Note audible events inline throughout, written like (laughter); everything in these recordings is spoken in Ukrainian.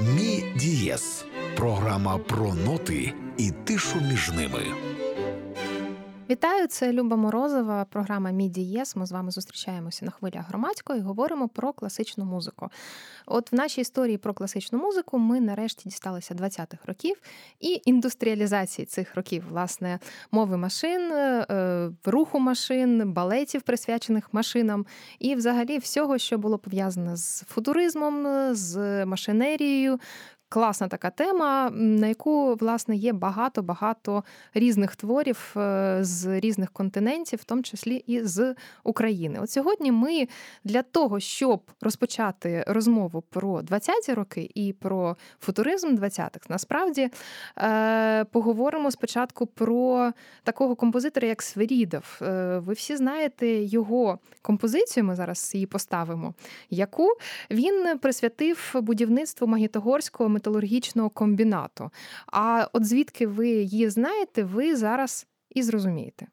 Мі-дієз програма про ноти і тишу між ними. Вітаю, це Люба Морозова, програма Мі-дієз. Ми з вами зустрічаємося на хвилях громадської і говоримо про класичну музику. От в нашій історії про класичну музику ми нарешті дісталися 20-х років і індустріалізації цих років, власне, мови машин, е, руху машин, балетів, присвячених машинам, і взагалі всього, що було пов'язане з футуризмом, з машинерією, класна така тема, на яку власне є багато-багато різних творів е, з різних континентів, в тому числі і з України. От сьогодні ми для того, щоб розпочати розмову про 20-ті роки і про футуризм 20-х, насправді е, поговоримо спочатку про такого композитора, як Сверідов. Е, ви всі знаєте його композицію. Ми зараз її поставимо, яку він присвятив будівництву Магнітогорського металургічного комбінату. А от звідки ви її знаєте, ви зараз і зрозумієте.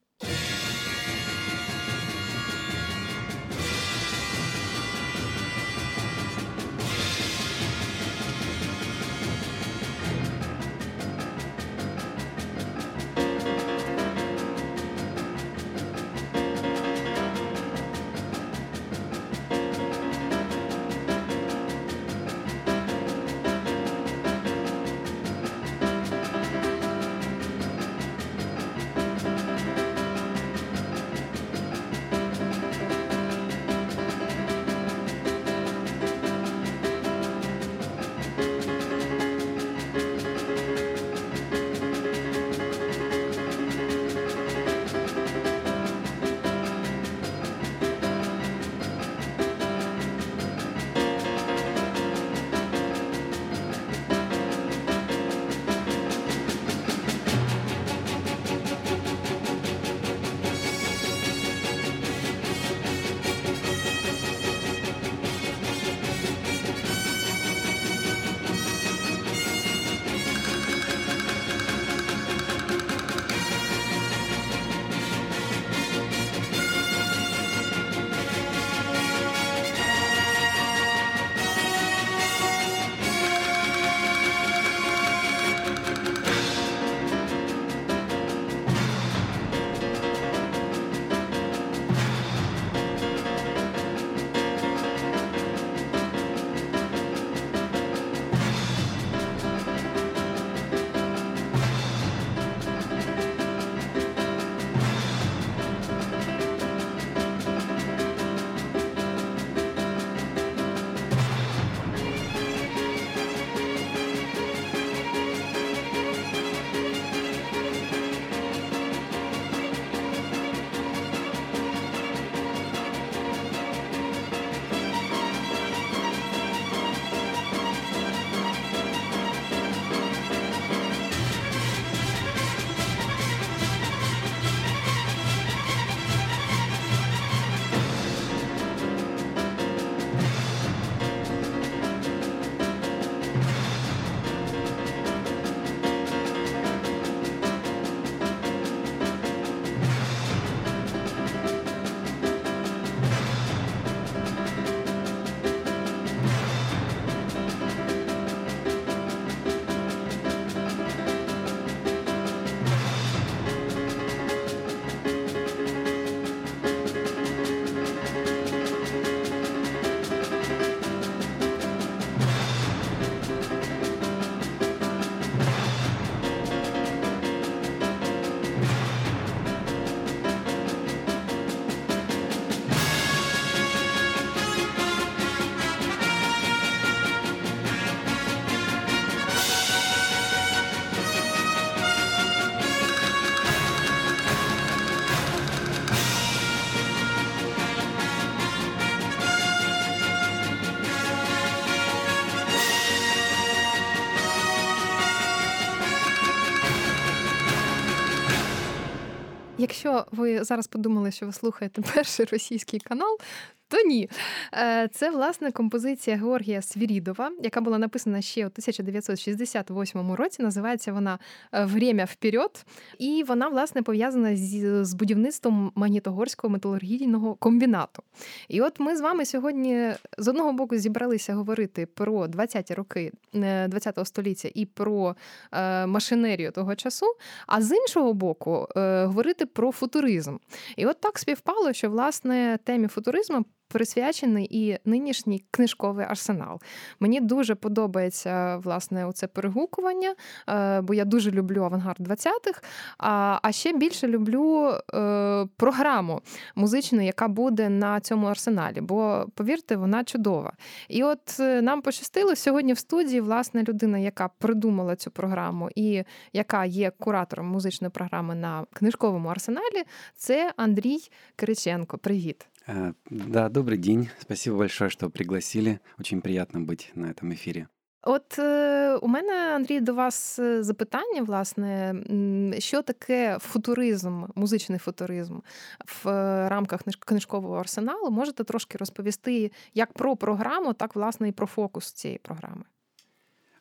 Якщо ви зараз подумали, що ви слухаєте (laughs) перший російський канал, То ні. Е, це власне композиція Георгія Свірідова, яка була написана ще у 1968 році. Називається вона е, Время вперед. І вона, власне, пов'язана з будівництвом Магнітогорського металургійного комбінату. І от ми з вами сьогодні з одного боку зібралися говорити про 20-ті роки 20-го е, століття і про машинерію того часу, а з іншого боку, говорити про футуризм. І от так співпало, що власне темі футуризму присвячений і нинішній книжковий арсенал. Мені дуже подобається власне оце перегукування, е, бо я дуже люблю авангард 20-х, а ще більше люблю е, програму музичну, яка буде на цьому арсеналі. Бо, повірте, вона чудова. І от е, нам пощастило сьогодні в студії власне людина, яка придумала цю програму і яка є куратором музичної програми на книжковому арсеналі, це Андрій Кириченко. Привіт. Э, да, добрый день. Спасибо большое, что пригласили. Очень приятно быть на этом эфире. От е, у мене, Андрій, до вас е, запитання, власне, що таке футуризм, музичний футуризм в е, рамках книжкового арсеналу? Можете трошки розповісти як про програму, так власне і про фокус цієї програми?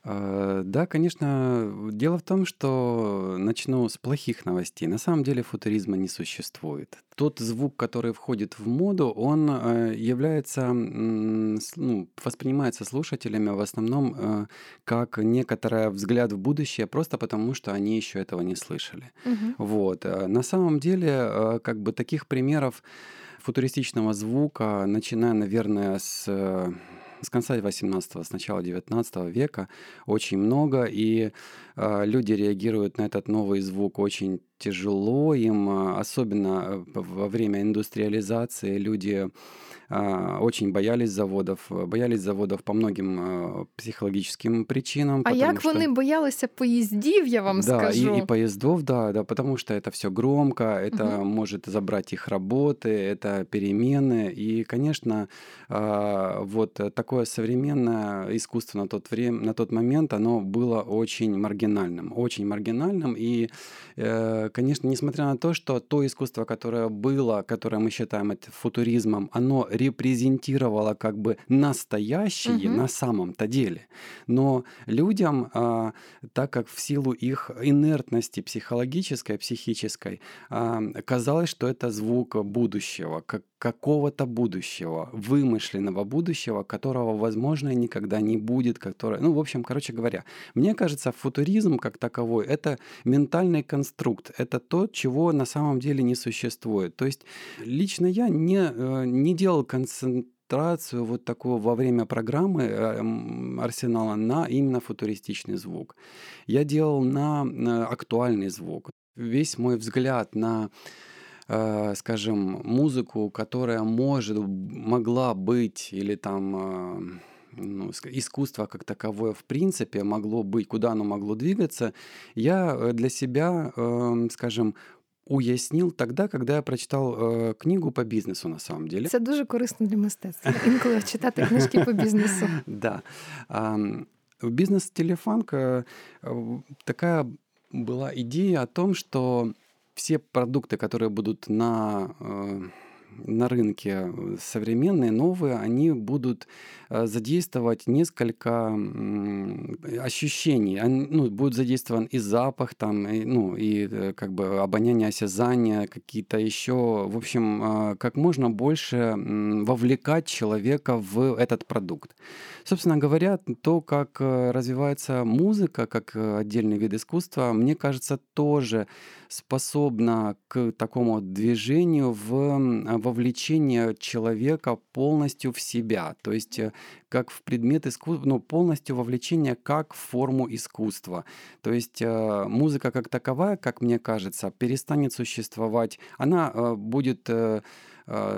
Э, да, конечно. Дело в том, что начну с плохих новостей. На самом деле футуризма не существует. Тот звук, который входит в моду, он э, является, ну, воспринимается слушателями в основном э, как некоторый взгляд в будущее, просто потому что они еще этого не слышали. Угу. Вот. На самом деле, как бы таких примеров футуристичного звука, начиная, наверное, с с конца 18-го, с начала 19 века очень много, и э, люди реагируют на этот новый звук очень тяжело им, а, особенно э, во время индустриализации люди очень боялись заводов, боялись заводов по многим а, психологическим причинам. А як что... вони боялися поїздів, я вам да, скажу. И, и поездов, да, да, потому что это все громко, это угу. может забрать их работы, это перемены. И, конечно, вот такое современное искусство на тот, время, на тот момент, оно было очень маргинальным, очень маргинальным. И, э, конечно, несмотря на то, что то искусство, которое было, которое мы считаем футуризмом, оно репрезентировало как бы настоящее угу. на самом-то деле. Но людям, а, так как в силу их инертности психологической, психической, а, казалось, что это звук будущего, как какого-то будущего, вымышленного будущего, которого, возможно, никогда не будет, которое, ну, в общем, короче говоря, мне кажется, футуризм как таковой — это ментальный конструкт, это то, чего на самом деле не существует. То есть лично я не, э, не делал концентрацию вот такого во время программы э, Арсенала на именно футуристичный звук. Я делал на актуальный звук. Весь мой взгляд на Э, скажем, музыку, которая может, могла быть, или там э, ну, искусство как таковое в принципе могло быть, куда оно могло двигаться, я для себя, эм, скажем, уяснил тогда, когда я прочитал э, книгу по бізнесу, на самом деле. Це дуже корисно для мистецтва. (laughs) Інколи читати книжки по бізнесу. (laughs) Да. В бизнес-телефанк такая была идея о том, что все продукты, которые будут на э, на рынке э, современные, новые, они будут э, задействовать несколько ощущений. Ну, будет задействован и запах, там, и, ну, и как бы обоняние, осязание, какие-то еще, в общем, как можно больше вовлекать человека в этот продукт. Собственно говоря, то, как развивается музыка, как отдельный вид искусства, мне кажется, тоже способна к такому движению в вовлечение человека полностью в себя, то есть э, как в предмет искусства, ну, полностью вовлечение как в форму искусства. То есть э, музыка как таковая, как мне кажется, перестанет существовать, она э, будет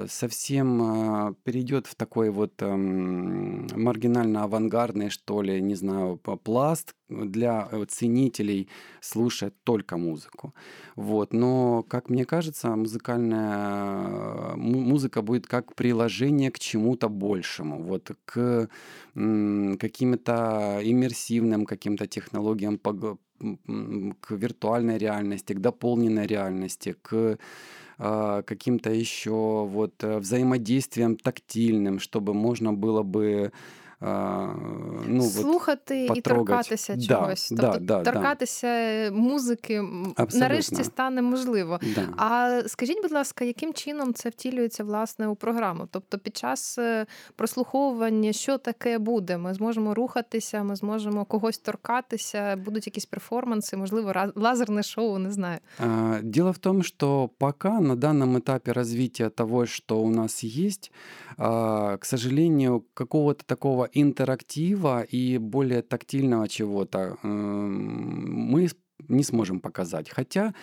совсем э, перейдет в такой вот эм, маргинально-авангардный, что ли, не знаю, пласт для э, ценителей слушать только музыку. Вот. Но, как мне кажется, музыкальная музыка будет как приложение к чему-то большему, вот к каким-то иммерсивным каким-то технологиям, к виртуальной реальности, к дополненной реальности, к каким-то еще вот э, взаимодействием тактильным, чтобы можно было бы ну, слухати от, і торкатися да, чогось. Да, тобто да, торкатися музики Абсолютно. нарешті стане можливо. Да. А скажіть, будь ласка, яким чином це втілюється власне у програму? Тобто, під час е, прослуховування, що таке буде? Ми зможемо рухатися, ми зможемо когось торкатися, будуть якісь перформанси, можливо, лазерне шоу, не знаю. Дело в том, что пока на данном этапе развития того, что у нас есть, к сожалению, какого-то такого интерактива и более тактильного чего-то мы не сможем показать. Хотя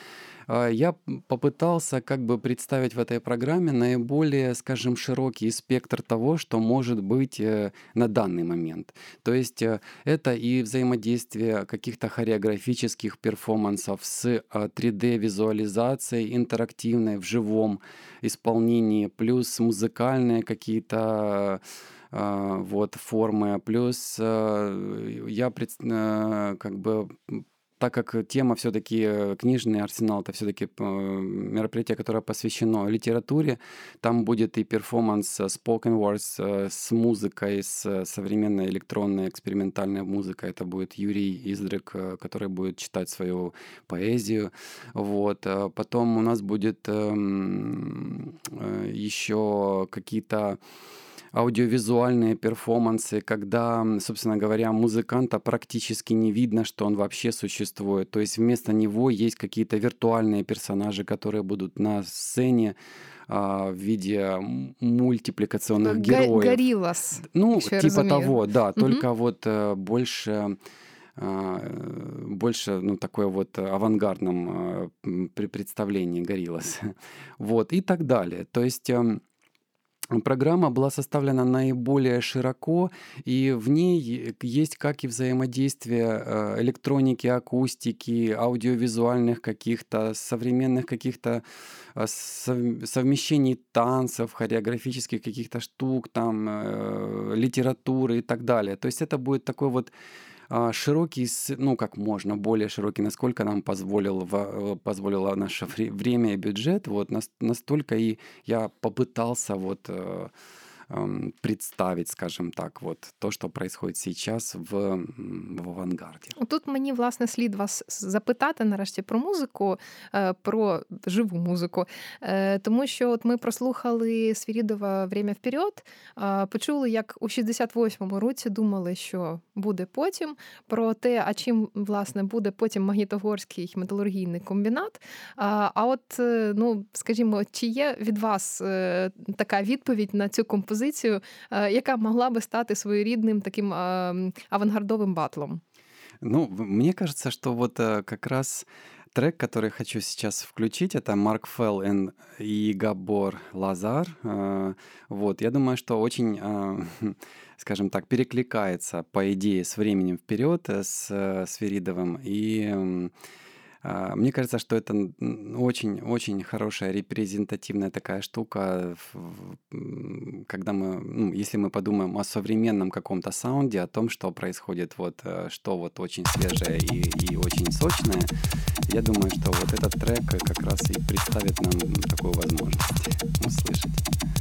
а, я попытался как бы представить в этой программе наиболее, скажем, широкий спектр того, что может быть э, на данный момент. То есть э, это и взаимодействие каких-то хореографических перформансов с 3D-визуализацией интерактивной в живом исполнении, плюс музыкальные какие-то а, вот формы, плюс э, я как бы так как тема все-таки э, книжный арсенал, это все-таки э, мероприятие, которое посвящено литературе, там будет и перформанс э, spoken words с музыкой, с современной электронной экспериментальной музыкой. Это будет Юрий Издрик, который будет читать свою поэзию. Вот. Потом у нас будет эм, еще какие-то аудиовизуальные перформансы, когда, собственно говоря, музыканта практически не видно, что он вообще существует. То есть вместо него есть какие-то виртуальные персонажи, которые будут на сцене а, в виде мультипликационных как героев. Гориллас. Ну, типа разумею. того, да, угу. только вот э, больше а, больше ну, такое вот авангардном э, представлении Гориллас. (laughs) Вот, и так далее. То есть эм, Программа была составлена наиболее широко, и в ней есть как и взаимодействие э, электроники, акустики, аудиовизуальных каких-то, современных каких-то э, совмещений танцев, хореографических каких-то штук, там, э, литературы и так далее. То есть это будет такой вот широкий, ну как можно более широкий, насколько нам позволил, э, позволило наше время и бюджет, вот настолько и я попытался вот э, представить, скажем так, вот то, що происходит сейчас в в авангарді. Тут мені власне слід вас запитати нарешті про музику, е, про живу музику, е, тому що от ми прослухали Свірідова «Время вперед», почули, як у 68-му році думали, що буде потім, про те, а чим власне буде потім Магнітогорський металургійний комбінат. А от, е, ну скажімо, чи є від вас така відповідь на цю композицію? композицію, яка могла би стати своєрідним таким авангардовым батлом? Ну, мне кажется, что вот э, как раз трек, который хочу сейчас включить, это Марк Фелл и Габор Лазар. Э, вот, я думаю, что очень, э, (laughs) скажем так, перекликается по идее с временем вперед с Свиридовым и а, мне кажется, что это очень-очень хорошая репрезентативная такая штука, когда мы, ну, если мы подумаем о современном каком-то саунде, о том, что происходит, вот, э, что вот очень свежее и, и очень сочное, я думаю, что вот этот трек как раз и представит нам такую возможность услышать.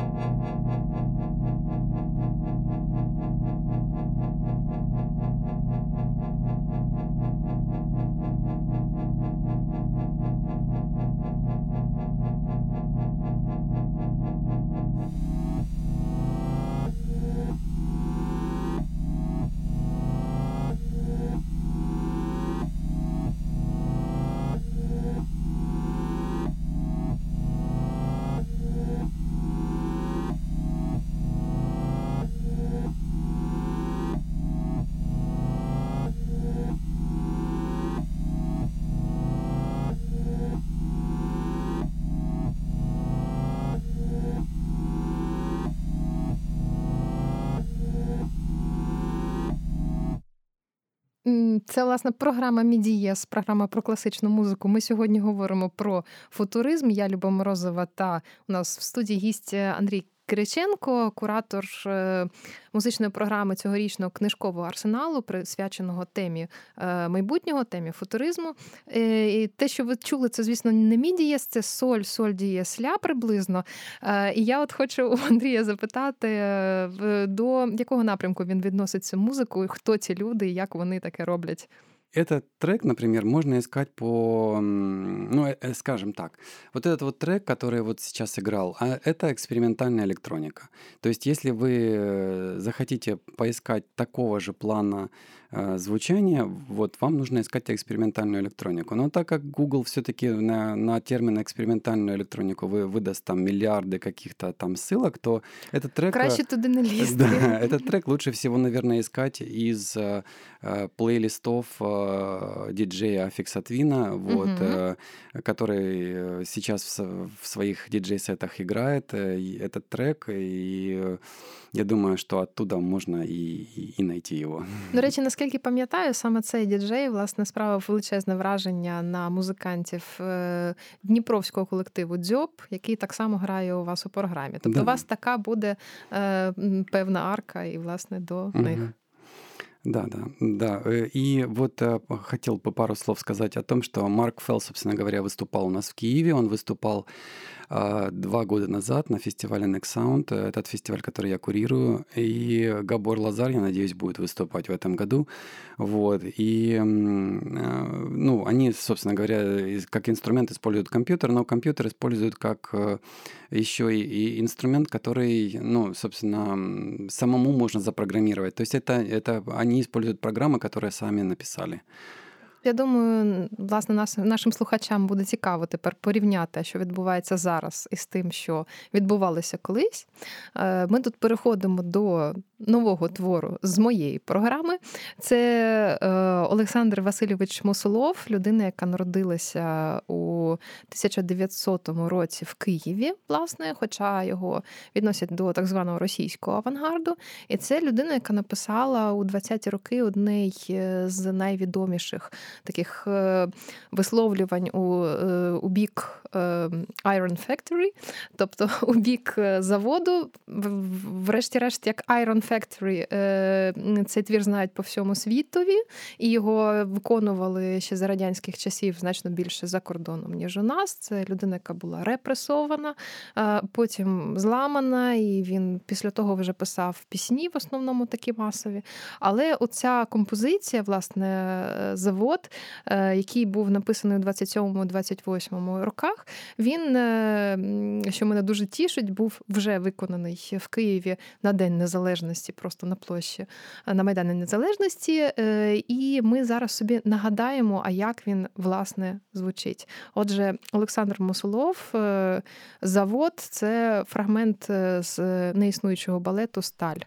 Це власне програма Мідієс, програма про класичну музику. Ми сьогодні говоримо про футуризм. Я Люба Морозова та у нас в студії гість Андрій Кириченко, куратор е, музичної програми цьогорічного книжкового арсеналу, присвяченого темі е, майбутнього, темі футуризму. Е, і Те, що ви чули, це, звісно, не мідієс, це соль, соль дієс ля приблизно. І я от хочу у Андрія запитати, до якого напрямку він відносить цю музику, хто ці люди і як вони таке роблять. Этот трек, например, можно искать по, ну, э, э, скажем так, вот этот вот трек, который вот сейчас играл, а, это экспериментальная электроника. То есть, если вы э, захотите поискать такого же плана звучания, вот вам нужно искать экспериментальную электронику. Но так как Google все-таки на, на термин экспериментальную электронику вы, выдаст там миллиарды каких-то там ссылок, то этот трек... Краще туда не (laughs) лезть. Да, этот трек лучше всего, наверное, искать из э, плейлистов э, диджея Афикса Твина, вот, угу. э, который сейчас в, в своих диджей-сетах играет этот трек, и я думаю, що оттуда можна і, і, знайти його. До речі, наскільки пам'ятаю, саме цей діджей власне справив величезне враження на музикантів е, Дніпровського колективу Дзьоб, який так само грає у вас у програмі. Тобто, да. у вас така буде е, певна арка, і власне до угу. них. Да, да, да. Э, и вот э, хотел бы пару слов сказать о том, что Марк Фелл, собственно говоря, выступал у нас в Киеве. Он выступал а, два года назад на фестивале Next Sound, э, этот фестиваль, который я курирую, и Габор Лазар, я надеюсь, будет выступать в этом году. Вот. И, а, ну, они, собственно говоря, как инструмент используют компьютер, но компьютер используют как еще и инструмент, который, ну, собственно, самому можно запрограммировать. То есть это, это они используют программы, которые сами написали. Я думаю, власне, нас, нашим слухачам буде цікаво тепер порівняти, що відбувається зараз із тим, що відбувалося колись. Е, ми тут переходимо до нового твору з моєї програми. Це е, Олександр Васильович Мосолов, людина, яка народилася у 1900 році в Києві, власне, хоча його відносять до так званого російського авангарду. І це людина, яка написала у 20-ті роки одне з найвідоміших таких е, висловлювань у, е, у бік Iron Factory, тобто (laughs) у бік заводу, врешті-решт, як Iron Factory е, цей твір знають по всьому світові, і його виконували ще за радянських часів значно більше за кордоном, ніж у нас. Це людина, яка була репресована, е, потім зламана, і він після того вже писав пісні, в основному такі масові. Але оця композиція, власне, завод, е, який був написаний у 27-28 роках, він, що мене дуже тішить, був вже виконаний в Києві на День Незалежності незалежності, просто на площі е, на Майдані Незалежності. Е, і ми зараз собі нагадаємо, а як він власне звучить. Отже, Олександр Мусолов, е, завод це фрагмент з неіснуючого балету Сталь.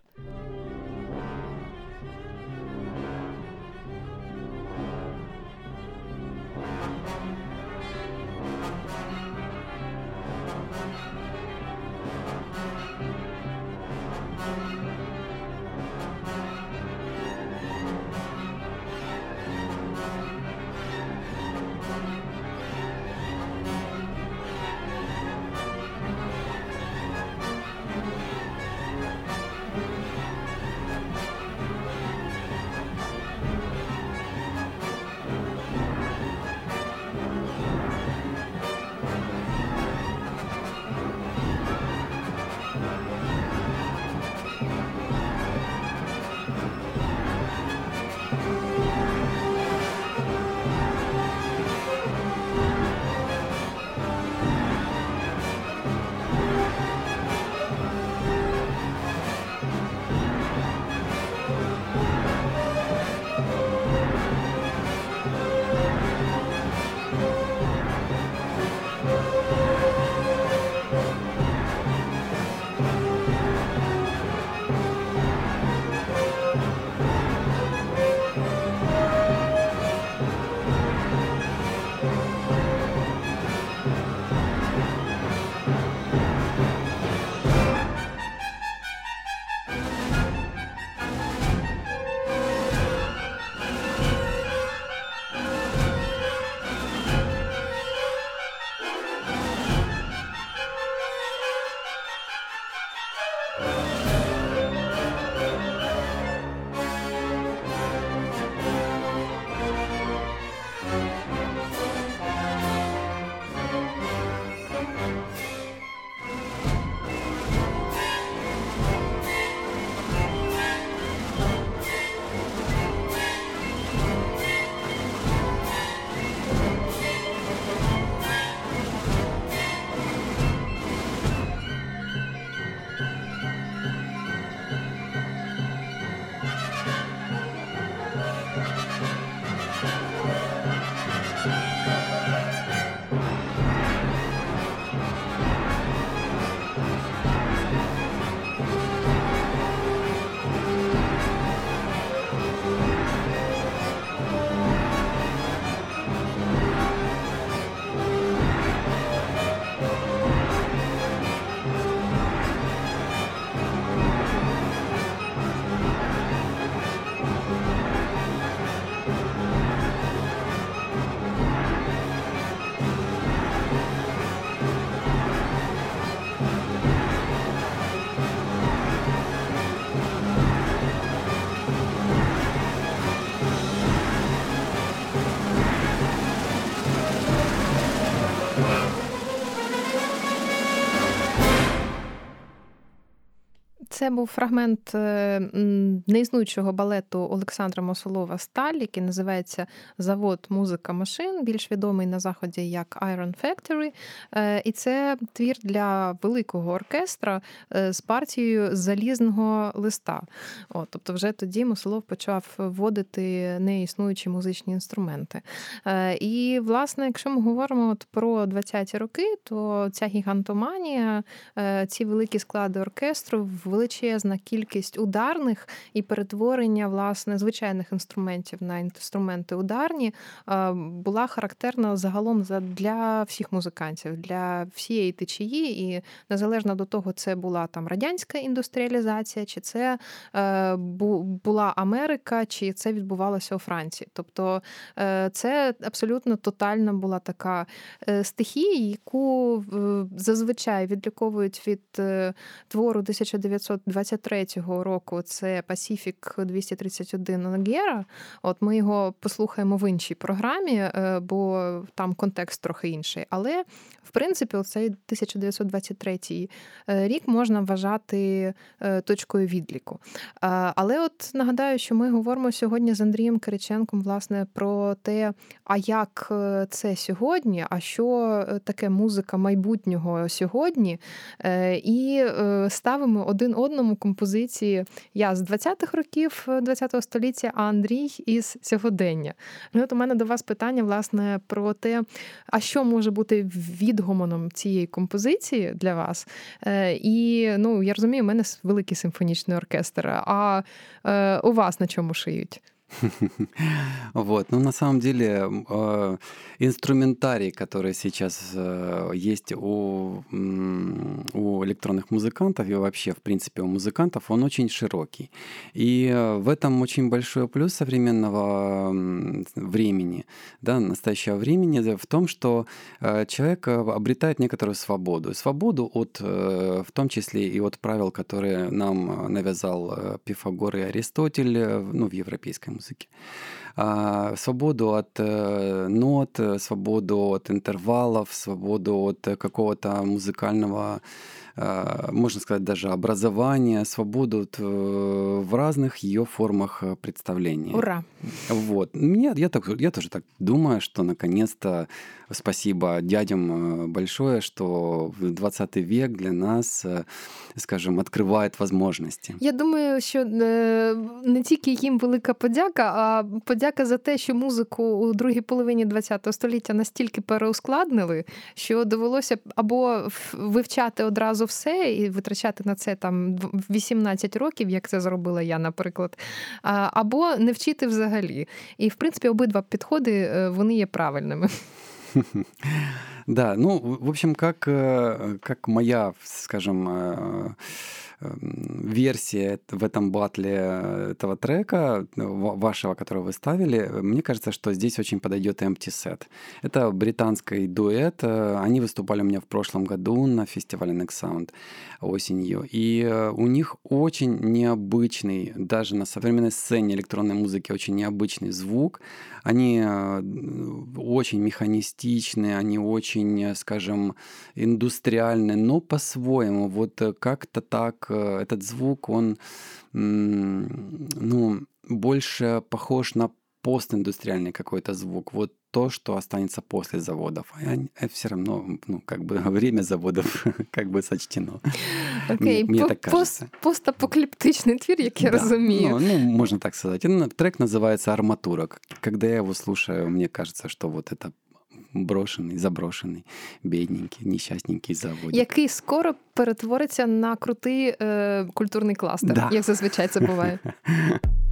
Це був фрагмент е, неіснуючого балету Олександра Мосолова Сталь, який називається Завод музика машин, більш відомий на заході як Iron Factory. Е, і це твір для великого оркестра е, з партією залізного листа. От, Тобто, вже тоді Мосолов почав вводити неіснуючі музичні інструменти. І, власне, якщо ми говоримо от про 20-ті роки, то ця гігантоманія, ці великі склади оркестру величезна кількість ударних і перетворення власне звичайних інструментів на інструменти ударні була характерна загалом для всіх музикантів, для всієї течії, і незалежно до того, це була там радянська індустріалізація, чи це е, була Америка, чи це відбувалося у Франції. Тобто е, це абсолютно тотальна була така е, стихія, яку зазвичай відліковують від твору 1900 1923 року це Pacific 231 Нагера. От ми його послухаємо в іншій програмі, е, бо там контекст трохи інший. Але в принципі, цей 1923 е, рік можна вважати е, точкою відліку. Але от нагадаю, що ми говоримо сьогодні з Андрієм Кириченком власне про те, а як це сьогодні, а що таке музика майбутнього сьогодні, і ставимо один одному композиції я з 20-х років ХХ століття, а Андрій із сьогодення. Ну, от у мене до вас питання, власне, про те, а що може бути відгомоном цієї композиції для вас. Е, і ну, я розумію, у мене великий симфонічний оркестр. А е, у вас на чому шиють? (laughs) Вот, ну на самом деле э, инструментарий, который сейчас э, есть у, у электронных музыкантов и вообще, в принципе, у музыкантов, он очень широкий. И э, в этом очень большой плюс современного времени, да, настоящего времени, в том, что человек обретает некоторую свободу. Свободу от, в том числе и от правил, которые нам навязал Пифагор и Аристотель ну, в европейской музыке свободу от э, нот, свободу от интервалов, свободу от какого-то музыкального можно сказать, даже образование, свободу э, в разных ее формах э, представления. Ура! Вот. Мне, я, так, я тоже так думаю, что наконец-то спасибо дядям э, большое, что 20 век для нас, скажем, открывает возможности. Я думаю, що не тільки їм велика подяка, а подяка за те, що музику у другій половині ХХ століття настільки переускладнили, що довелося або вивчати одразу одразу все і витрачати на це там 18 років, як це зробила я, наприклад, або не вчити взагалі. І в принципі обидва підходи е, вони є правильними. (laughs) Да, ну, в общем, как, э, как моя, скажем, э, версия в этом батле этого трека, вашего, который вы ставили, мне кажется, что здесь очень подойдет Empty Set. Это британский дуэт. Они выступали у меня в прошлом году на фестивале Next Sound осенью. И э, у них очень необычный, даже на современной сцене электронной музыки, очень необычный звук. Они э, очень механистичные, они очень, скажем, индустриальные, но по-своему. Вот э, как-то так этот звук, он ну, больше похож на постиндустриальный какой-то звук. Вот то, что останется после заводов. А все равно, ну, как бы (laughs) время заводов (laughs) как бы сочтено. Окей, Мне так кажется. Постапокалиптичный твір, як я да. розумію. Ну, ну, можно так сказать. Трек называется «Арматура». Когда я его слушаю, мне кажется, что вот это брошений, заброшений, бідненький, нещасненький завод. Який скоро перетвориться на крутий е, культурний кластер, да. як зазвичай це буває. (laughs)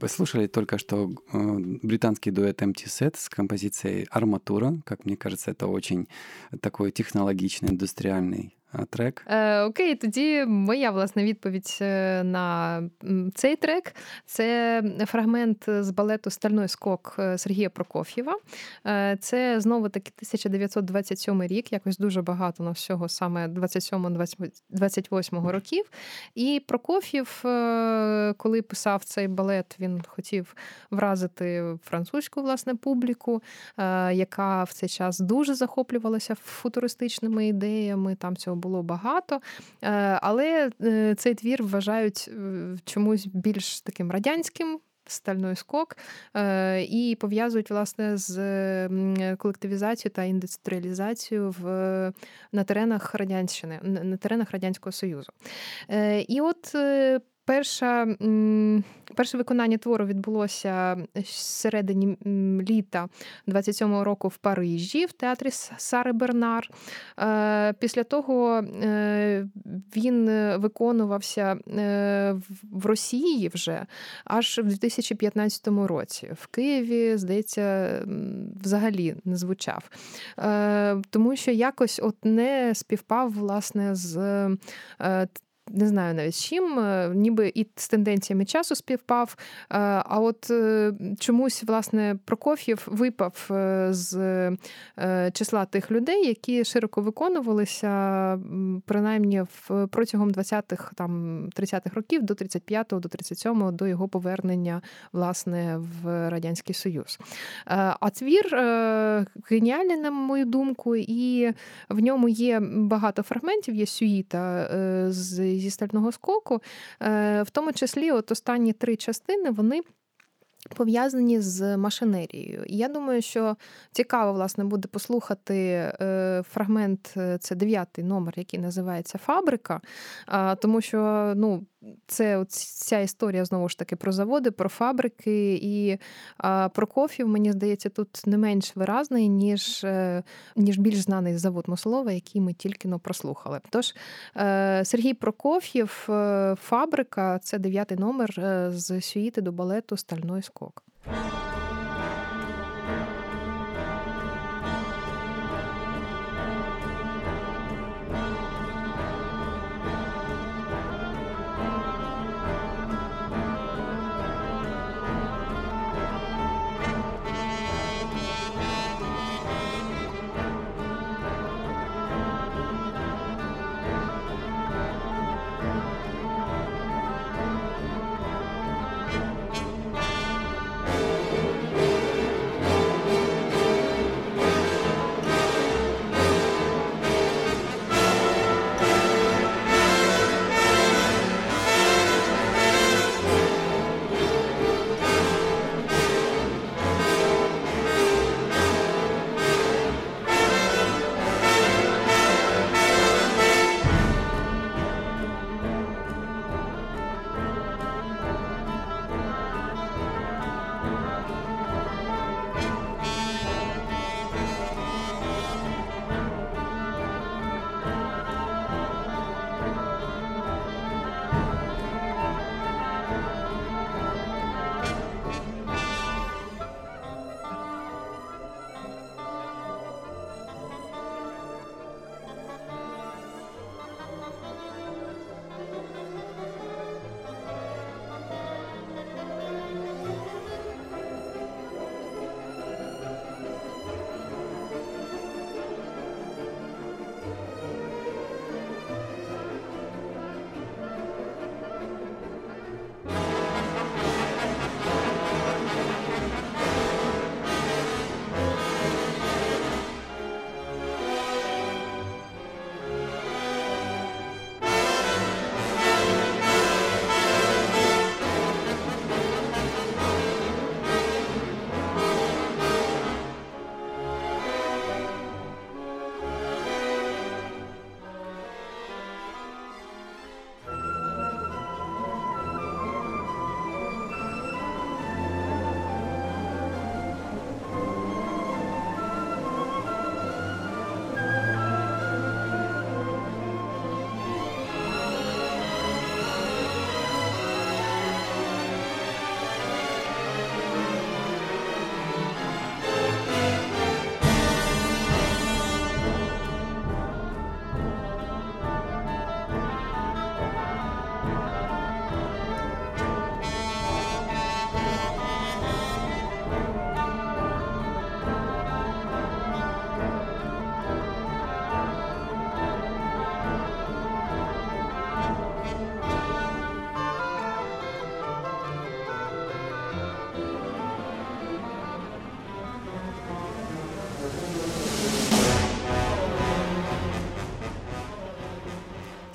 послушали только что э, британский дуэт Empty Set с композицией «Арматура». Как мне кажется, это очень такой технологичный, индустриальный трек. Е, Окей, тоді моя власна відповідь е, на цей трек це фрагмент з балету Стальной скок е, Сергія Прокоф'єва. Е, Це знову таки 1927 рік, якось дуже багато на всього, саме 27-28 років. І Прокоф'єв, е, коли писав цей балет, він хотів вразити французьку власне публіку, е, яка в цей час дуже захоплювалася футуристичними ідеями. Там цього було багато, е, але е, цей твір вважають е, чомусь більш таким радянським. Стальний скок і пов'язують власне з колективізацією та індустріалізацією в на теренах радянщини, на теренах радянського союзу. І от перша Перше виконання твору відбулося середині літа 27-го року в Парижі в театрі Сари Бернар. Е, після того е, він виконувався е, в Росії вже аж в 2015 році. В Києві, здається, взагалі не звучав. Тому що якось от не співпав власне з не знаю навіть з чим, е, ніби і з тенденціями часу співпав. Е, а от е, чомусь, власне, Прокоф'єв випав з числа тих людей, які широко виконувалися, принаймні в протягом 20-х, там 30-х років до 35-го, до 37-го, до його повернення власне в Радянський Союз. А твір геніальний, на мою думку, і в ньому є багато фрагментів, є сюїта з зі стального скоку, е, в тому числі, от останні три частини, вони. Пов'язані з машинерією. І я думаю, що цікаво, власне, буде послухати е, фрагмент, е, це дев'ятий номер, який називається Фабрика, тому що ну, це ця історія знову ж таки про заводи, про фабрики і а, Прокоф'єв, мені здається, тут не менш виразний, ніж е, ніж більш знаний завод Мослова, який ми тільки но прослухали. Тож е, Сергій Прокоф'єв, е, фабрика це дев'ятий номер з сюїти до балету Стальной скок.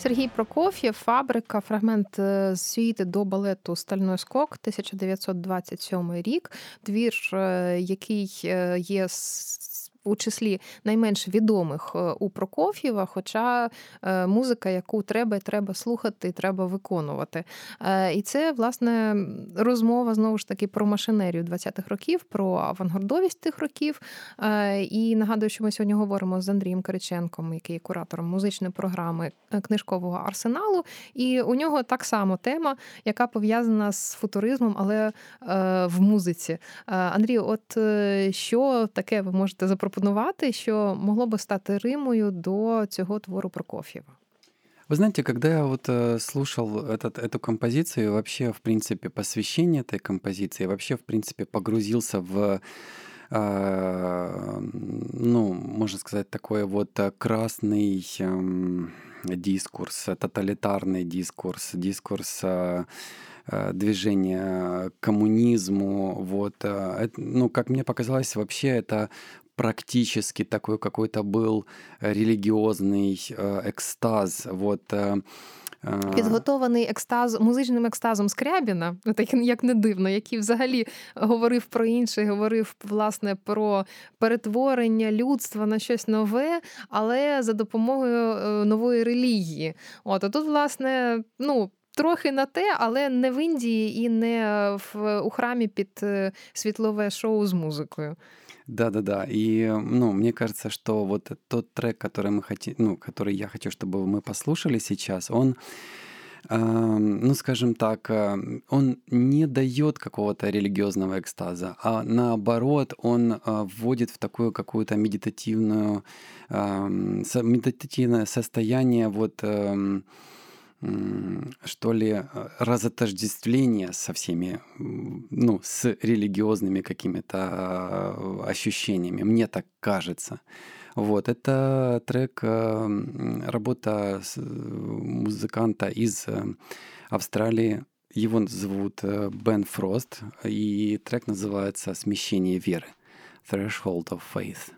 Сергій Прокоф'єв, фабрика, фрагмент світи з сюїти до балету Стальной скок, 1927 рік. Твір, е, який е, є у числі найменш відомих е, у Прокоф'єва, хоча е, музика, яку треба і треба слухати, треба виконувати. Е, і це, власне, розмова знову ж таки про машинерію 20-х років, про авангардовість тих років. І нагадую, що ми сьогодні говоримо з Андрієм Кириченком, який є куратором музичної програми книжкового арсеналу. І у нього так само тема, яка пов'язана з футуризмом, але в музиці. Андрій, от що таке ви можете запропонувати? Запропонувати, що могло би стати Римою до цього твору Прокоф'єва? Вы знаете, когда я вот э, слушал этот, эту композицию, вообще, в принципе, посвящение этой композиции, вообще, в принципе, погрузился в, э, ну, можно сказать, такой вот красный э, дискурс, тоталитарный дискурс, дискурс э, э движения к коммунизму. Вот, э, ну, как мне показалось, вообще это практически такой какой-то был религиозный э, экстаз. Вот, э, э, Підготований екстаз музичним екстазом Скрябіна, (laughs) так як не дивно, який взагалі говорив про інше, говорив власне про перетворення людства на щось нове, але за допомогою нової релігії. От а тут, власне, ну. Трохи на те, але не в Індії і не в у храмі під світлове шоу з музикою. Да-да-да. И, ну, мне кажется, что вот тот трек, который мы хотим, ну, который я хочу, чтобы мы послушали сейчас, он ну, скажем так, он не дает какого-то религиозного экстаза, а наоборот, он вводит в такую какую-то медитативную, медитативное состояние вот что ли, разотождествление со всеми, ну, с религиозными какими-то а, ощущениями. Мне так кажется. Вот, это трек, работа музыканта из э, Австралии. Его зовут э, Бен Фрост, и трек называется «Смещение веры» — «Threshold of Faith».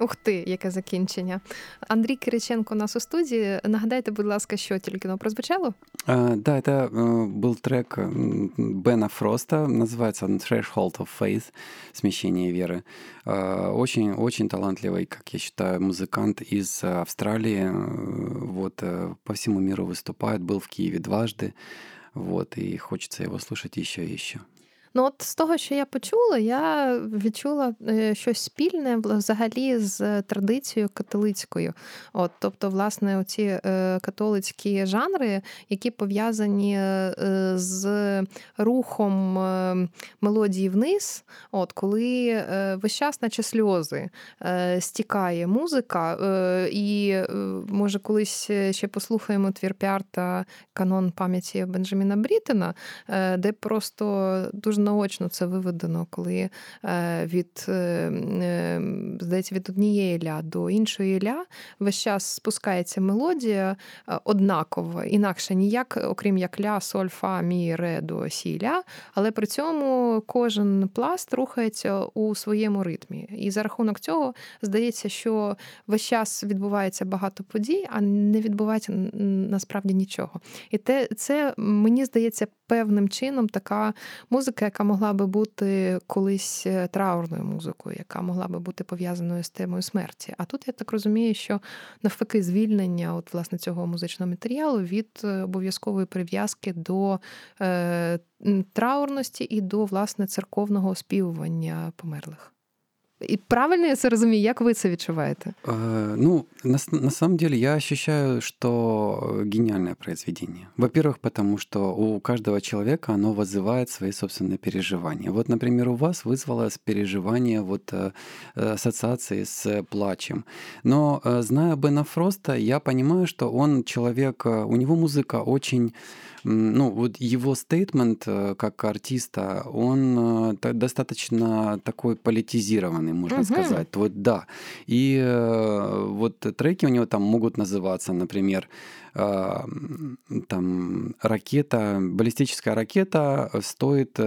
Ух ти, яке закінчення. Андрій Кириченко у нас у студії. Нагадайте, будь ласка, що тільки но прозвучало? А, да, это э, был трек Бена Фроста, называется он Threshold of Faith, смещение веры. Э, очень, очень талантливый, как я считаю, музыкант из Австралии. Вот, по всему миру выступает, был в Киеве дважды. Вот, и хочется его слушать еще и еще. Ну, от з того, що я почула, я відчула е, щось спільне взагалі з традицією католицькою. От, Тобто, власне, оці е, католицькі жанри, які пов'язані е, з рухом мелодії вниз, от, коли весь час, наче сльози, стікає музика, і може колись ще послухаємо твір Піарта канон пам'яті Бенджаміна Брітена, де просто дуже наочно це виведено, коли е, від е, е, здається, від однієї ля до іншої ля весь час спускається мелодія однакова, інакше ніяк, окрім як ля, соль, фа, мі, ре, до сі, ля, але при цьому кожен пласт рухається у своєму ритмі. І за рахунок цього здається, що весь час відбувається багато подій, а не відбувається насправді нічого. І те, це мені здається певним чином така музика, яка могла би бути колись е, траурною музикою, яка могла би бути пов'язаною з темою смерті. А тут я так розумію, що навпаки звільнення от власне цього музичного матеріалу від е, обов'язкової прив'язки до е, траурності і до власне церковного оспівування померлих. И правильно я це розумію? Як ви це відчуваєте? Э, ну, на, на самом деле я ощущаю, что гениальное произведение. Во-первых, потому что у каждого человека оно вызывает свои собственные переживания. Вот, например, у вас вызвало переживание вот э, ассоциации с плачем. Но э, зная Бена Фроста, я понимаю, что он человек, у него музыка очень ну, вот его стейтмент э, как артиста, он э, достаточно такой политизированный, можно угу. сказать. Вот да. И э, вот треки у него там могут называться, например, там ракета, баллистическая ракета стоит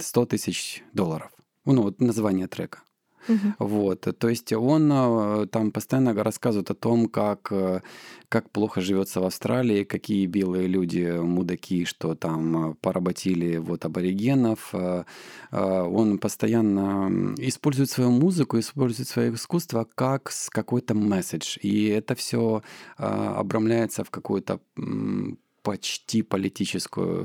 100 тысяч долларов. Ну, вот название трека. Угу. Вот, то есть он э, там постоянно рассказывает о том, как, э, как плохо живется в Австралии, какие белые люди мудаки, что там э, поработили вот аборигенов. Он постоянно использует свою музыку, использует свое искусство как какой-то месседж. И это все обрамляется в какую-то почти політичну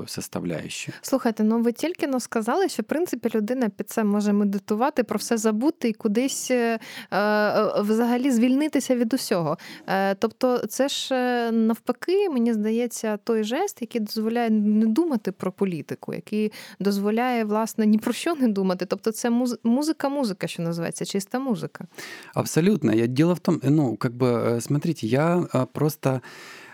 составляющую. Слухайте, ну ви тільки но сказали, що в принципі людина під це може медитувати, про все забути і кудись е, е, взагалі звільнитися від усього. Е, тобто, це ж е, навпаки, мені здається, той жест, який дозволяє не думати про політику, який дозволяє власне ні про що не думати. Тобто, це музика, музика, що називається чиста музика. Абсолютно. Я діло в тому, ну как бы, смотрите, я просто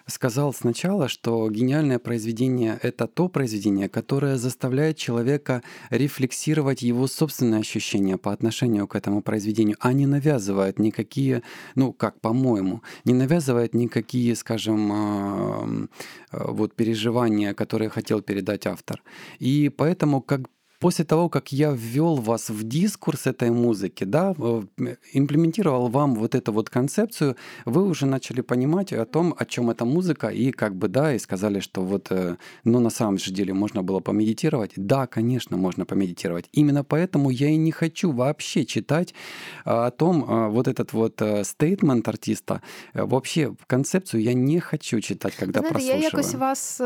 сказал сначала, что гениальное произведение — это то произведение, которое заставляет человека рефлексировать его собственные ощущения по отношению к этому произведению, а не навязывает никакие, ну, как по-моему, не навязывает никакие, скажем, а, вот переживания, которые хотел передать автор. И поэтому, как после того, как я ввел вас в дискурс этой музыки, да, э, имплементировал вам вот эту вот концепцию, вы уже начали понимать о том, о чем эта музыка, и как бы, да, и сказали, что вот, э, ну, на самом же деле можно было помедитировать. Да, конечно, можно помедитировать. Именно поэтому я и не хочу вообще читать о том, э, вот этот вот стейтмент артиста, вообще концепцию я не хочу читать, когда Знаете, прослушиваю. Я якось вас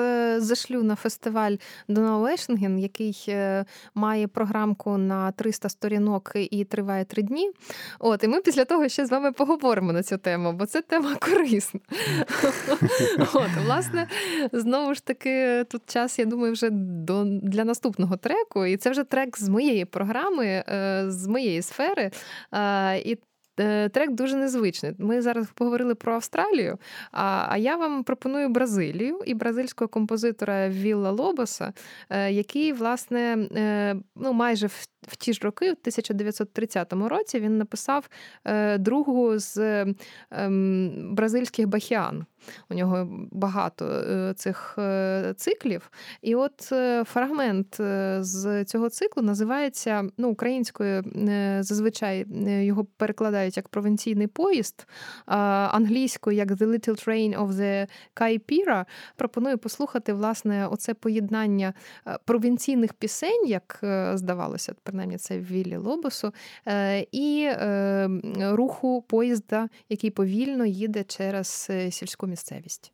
зашлю на фестиваль Донауешинген, який має програмку на 300 сторінок і триває три дні. От, І ми після того ще з вами поговоримо на цю тему, бо це тема корисна. (laughs) От, Власне, знову ж таки, тут час, я думаю, вже до, для наступного треку. І це вже трек з моєї програми, е, з моєї сфери. І Е, трек дуже незвичний. Ми зараз поговорили про Австралію, а а я вам пропоную Бразилію і бразильського композитора Вілла Лобоса, е, який, власне, е, ну майже в, в ті ж роки, в 1930 році, він написав другу з ем, бразильських бахіан. У нього багато е, цих е, циклів. І от фрагмент з цього циклу називається ну, українською зазвичай його перекладають як провінційний поїзд, англійською як The Little Train of the Kaipira. Пропоную послухати власне оце поєднання провінційних пісень, як здавалося, принаймні це в Віллі Лобосу, і руху поїзда, який повільно їде через е, сільську місцевість.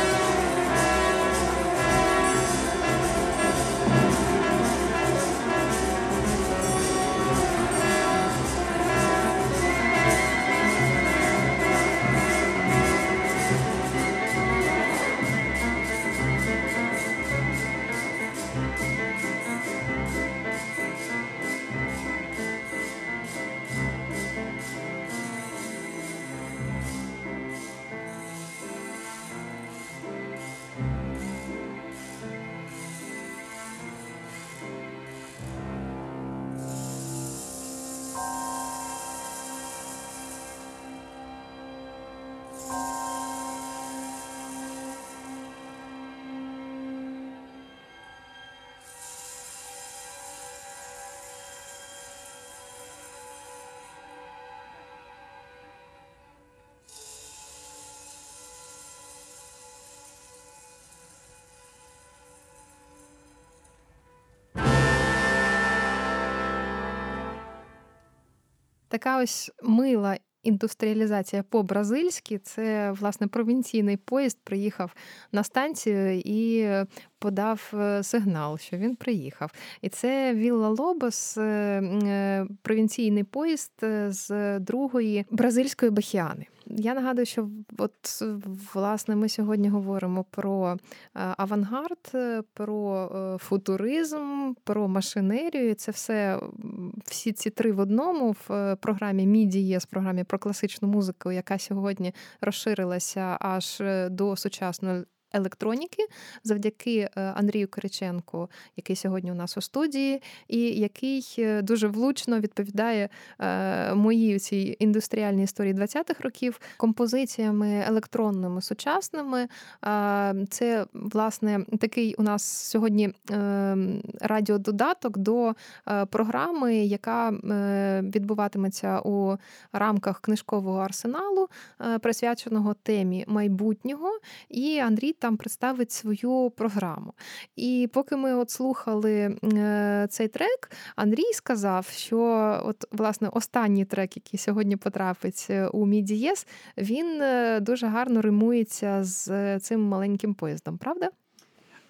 Така ось мила індустріалізація по-бразильськи. Це, власне, провінційний поїзд приїхав на станцію і подав е, сигнал, що він приїхав. І це Вілла Лобос, е, е, провінційний поїзд з другої бразильської бахіани. Я нагадую, що от власне ми сьогодні говоримо про авангард, про футуризм, про машинерію. Це все всі ці три в одному в програмі Міді з програмі про класичну музику, яка сьогодні розширилася аж до сучасної електроніки завдяки е, Андрію Кириченку, який сьогодні у нас у студії, і який е, дуже влучно відповідає е, моїй цій індустріальній історії 20-х років композиціями електронними сучасними. Це власне такий у нас сьогодні радіододаток до програми, яка відбуватиметься у рамках книжкового арсеналу, присвяченого темі майбутнього. І Андрій там представить свою програму. І поки ми от слухали е, цей трек, Андрій сказав, що от власне останній трек, який сьогодні потрапить е, у Мідієс, він е, дуже гарно римується з цим маленьким поїздом, правда?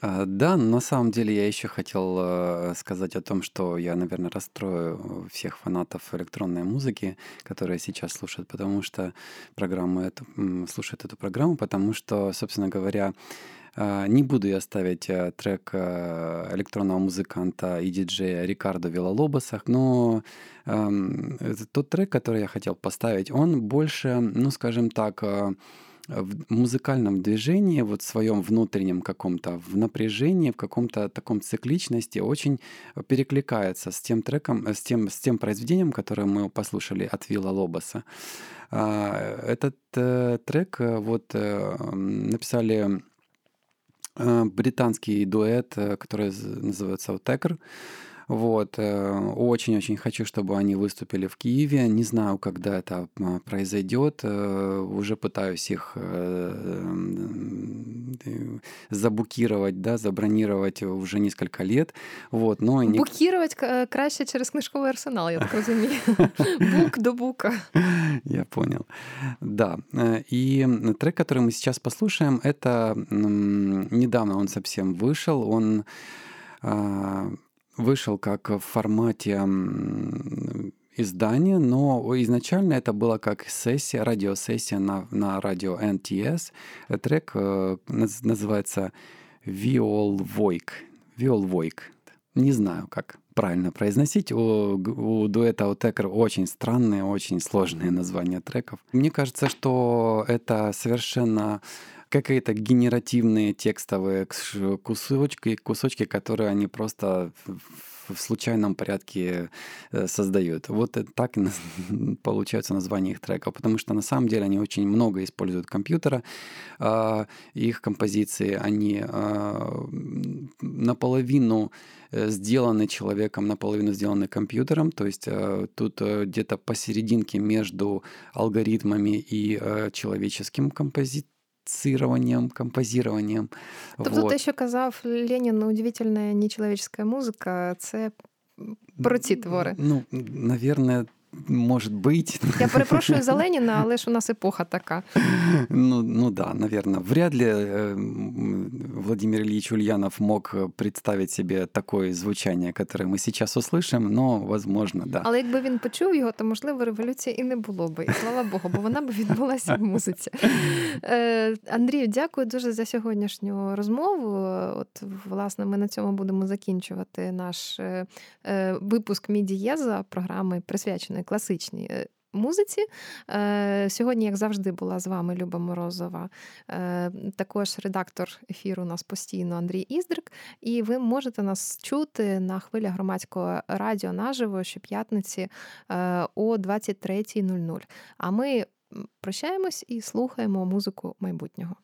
Да, на самом деле я еще хотел сказать о том, что я, наверное, расстрою всех фанатов электронной музыки, которые сейчас слушают, потому что программу эту, слушают эту программу, потому что, собственно говоря, не буду я ставить трек электронного музыканта и диджея Рикардо Вилалобоса, но тот трек, который я хотел поставить, он больше, ну, скажем так, в музыкальном движении, вот в своем внутреннем каком-то, в напряжении, в каком-то таком цикличности очень перекликается с тем треком, с тем, с тем произведением, которое мы послушали от Вилла Лобоса. А, этот э, трек э, вот э, написали британский дуэт, который называется «Текер». Вот. Э, очень-очень хочу, чтобы они выступили в Киеве. Не знаю, когда это а, произойдет. Э, уже пытаюсь их э, забукировать, да, забронировать уже несколько лет. Вот, но Букировать краще через книжковий арсенал, я так розумію. (laughs) Бук до бука. Я понял. Да. И трек, который мы сейчас послушаем, это недавно он совсем вышел. Он а, вышел как в формате издания, но изначально это было как сессия, радиосессия на, на радио NTS. Трек э, называется Viol Voik. Viol Voik. Не знаю, как правильно произносить. У, у дуэта Утекер очень странные, очень сложные названия треков. Мне кажется, что это совершенно какие-то генеративные текстовые кусочки, кусочки, которые они просто в случайном порядке э, создают. Вот так (laughs) получается название их треков, потому что на самом деле они очень много используют компьютера. А, их композиции, они а, наполовину э, сделаны человеком, наполовину сделаны компьютером, то есть э, тут где-то посерединке между алгоритмами и человеческим композицией музицированием, композированием. Тобто вот. те, що казав Ленін, удивительна нечеловеческая музика, це про ці твори. Ну, наверное, может быть. Я перепрошую за (laughs) Ленина, але ж у нас епоха така. Ну, ну да, наверное. Вряд ли э, Владимир Ильич Ульянов мог представить себе такое звучание, которое мы сейчас услышим, но возможно, да. Але якби він почув його, то можливо революції і не було би. І слава Богу, бо вона б відбулася в музиці. Е, Андрію, дякую дуже за сьогоднішню розмову. От, власне, ми на цьому будемо закінчувати наш е, е, випуск Мідієза програми присвяченої класичній е, музиці. Е, сьогодні, як завжди, була з вами Люба Морозова, е, також редактор ефіру у нас постійно Андрій Іздрик. І ви можете нас чути на хвилях громадського радіо наживо щоп'ятниці о 23.00. А ми прощаємось і слухаємо музику майбутнього.